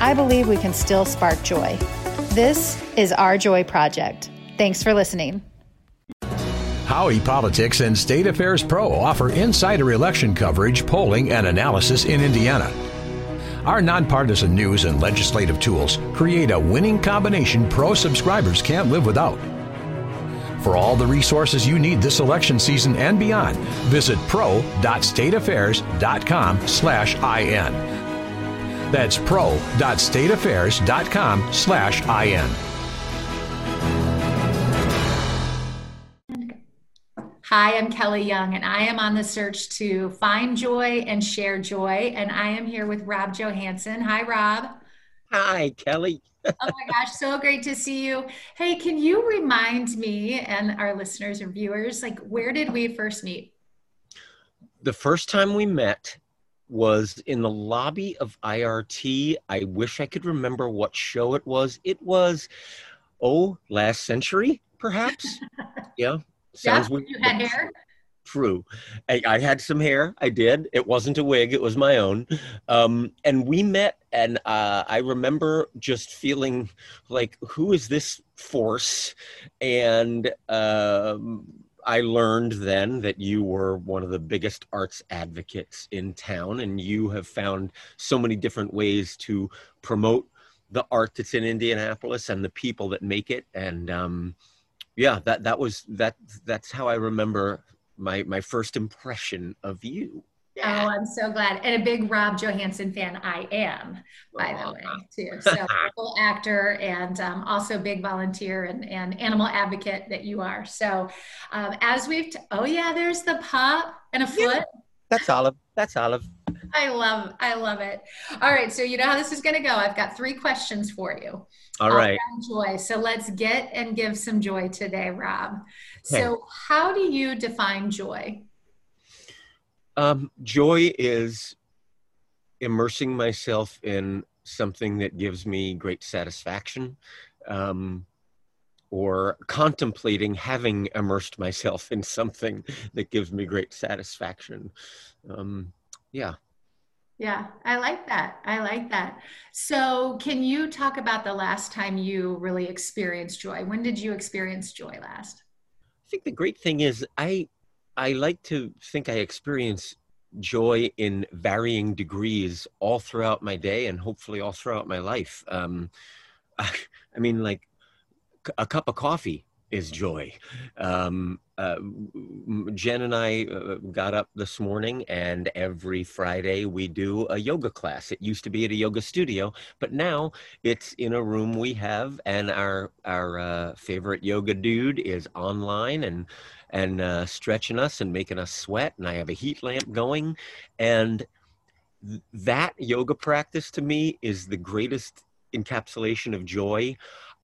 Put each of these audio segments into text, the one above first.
I believe we can still spark joy. This is Our Joy Project. Thanks for listening. Howey Politics and State Affairs Pro offer insider election coverage, polling, and analysis in Indiana. Our nonpartisan news and legislative tools create a winning combination pro subscribers can't live without. For all the resources you need this election season and beyond, visit pro.stateaffairs.com slash IN. That's pro.stateaffairs.com slash IN. Hi, I'm Kelly Young, and I am on the search to find joy and share joy. And I am here with Rob Johansen. Hi, Rob. Hi, Kelly. oh my gosh, so great to see you. Hey, can you remind me and our listeners and viewers, like, where did we first meet? The first time we met was in the lobby of IRT. I wish I could remember what show it was. It was, oh, last century, perhaps. yeah. Sounds yeah, weird. You had hair? True. I, I, had some hair. I did. It wasn't a wig. It was my own. Um, and we met, and uh, I remember just feeling like, who is this force? And um, I learned then that you were one of the biggest arts advocates in town, and you have found so many different ways to promote the art that's in Indianapolis and the people that make it. And um, yeah, that that was that. That's how I remember my my first impression of you. Yeah. Oh, I'm so glad. And a big Rob Johansen fan I am, by the way, too. So actor and um, also big volunteer and, and animal advocate that you are. So um, as we've, t- oh yeah, there's the pup and a foot. Yeah, that's Olive. That's Olive. I love, I love it. All right. So you know how this is going to go. I've got three questions for you. All right. Joy. So let's get and give some joy today, Rob. Okay. So how do you define joy? Um, joy is immersing myself in something that gives me great satisfaction um, or contemplating having immersed myself in something that gives me great satisfaction. Um, yeah. Yeah, I like that. I like that. So, can you talk about the last time you really experienced joy? When did you experience joy last? I think the great thing is I I like to think I experience joy in varying degrees all throughout my day and hopefully all throughout my life. Um, I, I mean, like a cup of coffee is joy. Um, uh, Jen and I uh, got up this morning, and every Friday we do a yoga class. It used to be at a yoga studio, but now it's in a room we have, and our our uh, favorite yoga dude is online and and uh, stretching us and making us sweat. And I have a heat lamp going, and th- that yoga practice to me is the greatest encapsulation of joy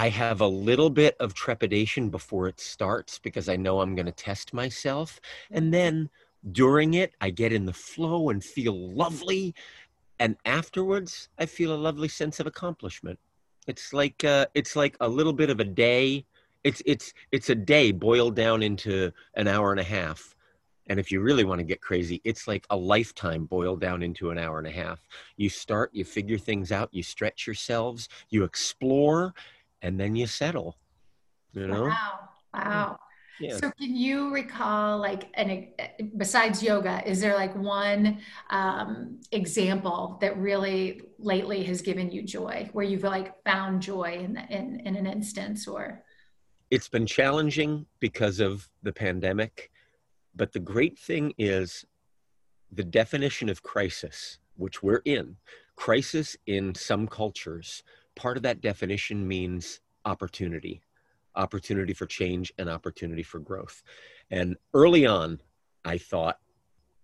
I have a little bit of trepidation before it starts because I know I'm going to test myself. And then during it, I get in the flow and feel lovely. And afterwards, I feel a lovely sense of accomplishment. It's like uh, it's like a little bit of a day. It's it's it's a day boiled down into an hour and a half. And if you really want to get crazy, it's like a lifetime boiled down into an hour and a half. You start, you figure things out, you stretch yourselves, you explore, and then you settle you know wow wow yeah. So can you recall like an besides yoga, is there like one um, example that really lately has given you joy, where you've like found joy in, in in an instance or? It's been challenging because of the pandemic, but the great thing is the definition of crisis, which we're in. Crisis in some cultures part of that definition means opportunity, opportunity for change and opportunity for growth. And early on, I thought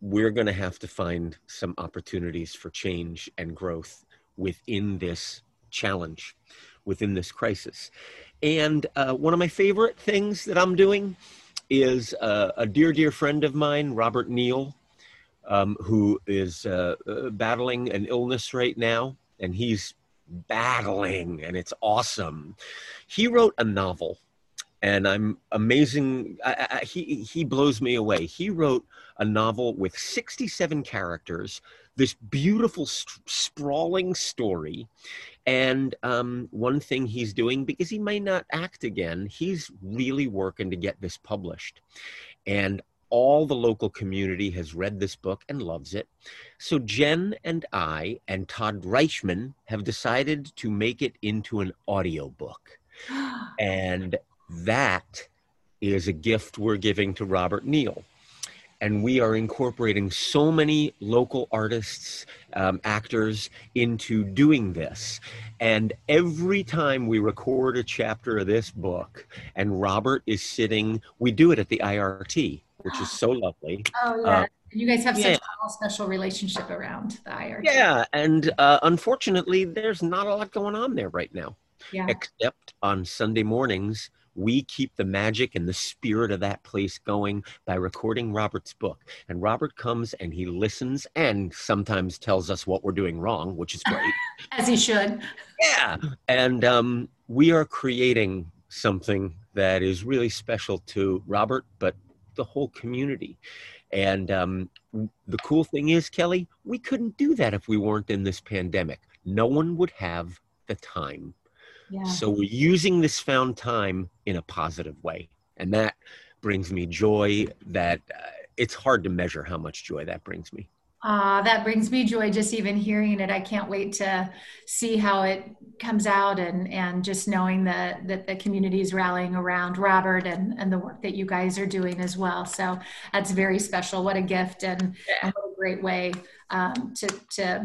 we're going to have to find some opportunities for change and growth within this challenge within this crisis. And uh, one of my favorite things that I'm doing is uh, a dear, dear friend of mine, Robert Neal, um, who is uh, uh, battling an illness right now, and he's battling, and it's awesome. He wrote a novel, and I'm amazing. I, I, he he blows me away. He wrote a novel with 67 characters, this beautiful, sprawling story. And um, one thing he's doing, because he may not act again, he's really working to get this published. And all the local community has read this book and loves it. So Jen and I and Todd Reichman have decided to make it into an audiobook. and that is a gift we're giving to Robert Neal. And we are incorporating so many local artists, um, actors into doing this. And every time we record a chapter of this book, and Robert is sitting, we do it at the IRT which is so lovely. Oh yeah. Uh, you guys have yeah. such a special relationship around the IRT. Yeah, and uh, unfortunately, there's not a lot going on there right now. Yeah. Except on Sunday mornings, we keep the magic and the spirit of that place going by recording Robert's book. And Robert comes and he listens and sometimes tells us what we're doing wrong, which is great. As he should. Yeah. And um, we are creating something that is really special to Robert, but the whole community. And um, the cool thing is, Kelly, we couldn't do that if we weren't in this pandemic. No one would have the time. Yeah. So we're using this found time in a positive way. And that brings me joy that uh, it's hard to measure how much joy that brings me. Uh, that brings me joy just even hearing it. I can't wait to see how it comes out and and just knowing that that the community is rallying around Robert and and the work that you guys are doing as well. So that's very special. What a gift and, yeah. and what a great way um, to to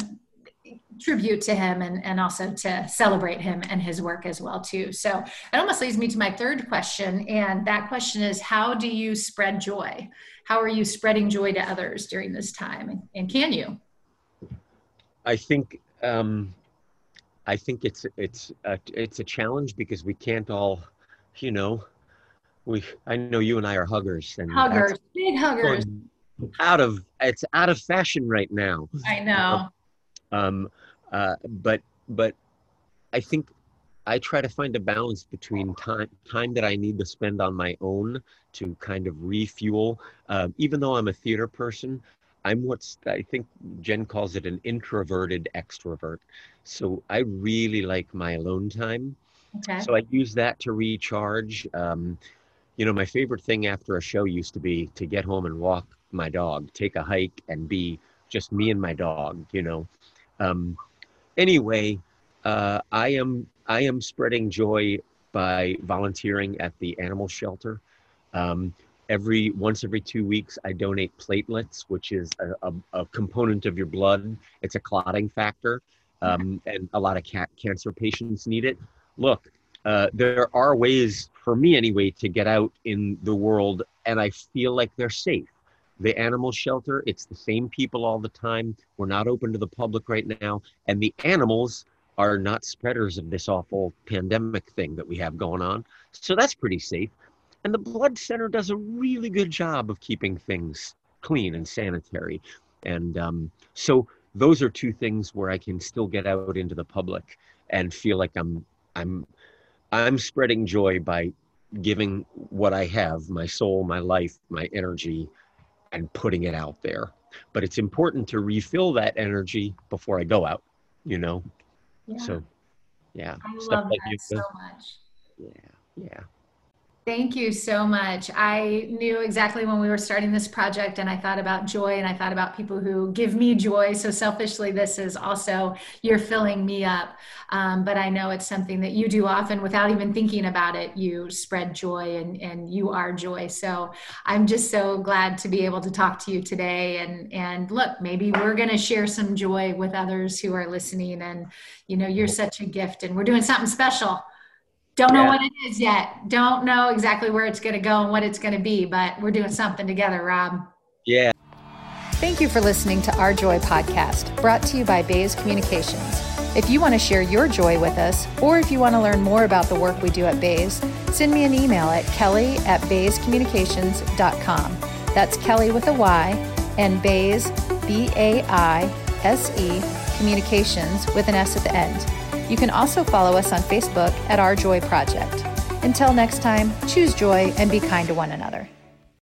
tribute to him and, and also to celebrate him and his work as well too. So it almost leads me to my third question and that question is how do you spread joy? How are you spreading joy to others during this time? And can you? I think um, i think it's it's a, it's a challenge because we can't all you know we i know you and i are huggers and huggers big huggers. out of it's out of fashion right now. I know. Um, uh, but but I think I try to find a balance between time time that I need to spend on my own to kind of refuel. Uh, even though I'm a theater person, I'm what's I think Jen calls it an introverted extrovert. So I really like my alone time. Okay. So I use that to recharge. Um, you know, my favorite thing after a show used to be to get home and walk my dog, take a hike, and be just me and my dog. You know, um, anyway, uh, I am I am spreading joy by volunteering at the animal shelter. Um, every once every two weeks, I donate platelets, which is a, a, a component of your blood. It's a clotting factor, um, and a lot of cat cancer patients need it. Look, uh, there are ways for me anyway to get out in the world, and I feel like they're safe the animal shelter it's the same people all the time. We're not open to the public right now. And the animals are not spreaders of this awful pandemic thing that we have going on. So that's pretty safe. And the blood center does a really good job of keeping things clean and sanitary. And um, so those are two things where i can still get out into the public and feel like i'm i'm i'm spreading joy by giving what i have my soul my life my energy and putting it out there. But it's important to refill that energy before I go out, you know? Yeah. So, yeah. I love like that so much. Yeah. Yeah. Thank you so much. I knew exactly when we were starting this project, and I thought about joy and I thought about people who give me joy. So, selfishly, this is also you're filling me up. Um, but I know it's something that you do often without even thinking about it. You spread joy and, and you are joy. So, I'm just so glad to be able to talk to you today. And, and look, maybe we're going to share some joy with others who are listening. And, you know, you're such a gift, and we're doing something special don't know yeah. what it is yet. Don't know exactly where it's going to go and what it's going to be, but we're doing something together, Rob. Yeah. Thank you for listening to Our Joy podcast, brought to you by Baise Communications. If you want to share your joy with us, or if you want to learn more about the work we do at Baise, send me an email at kelly at baisecommunications.com. That's Kelly with a Y and Baise, B A I S E, communications with an S at the end. You can also follow us on Facebook at Our Joy Project. Until next time, choose joy and be kind to one another.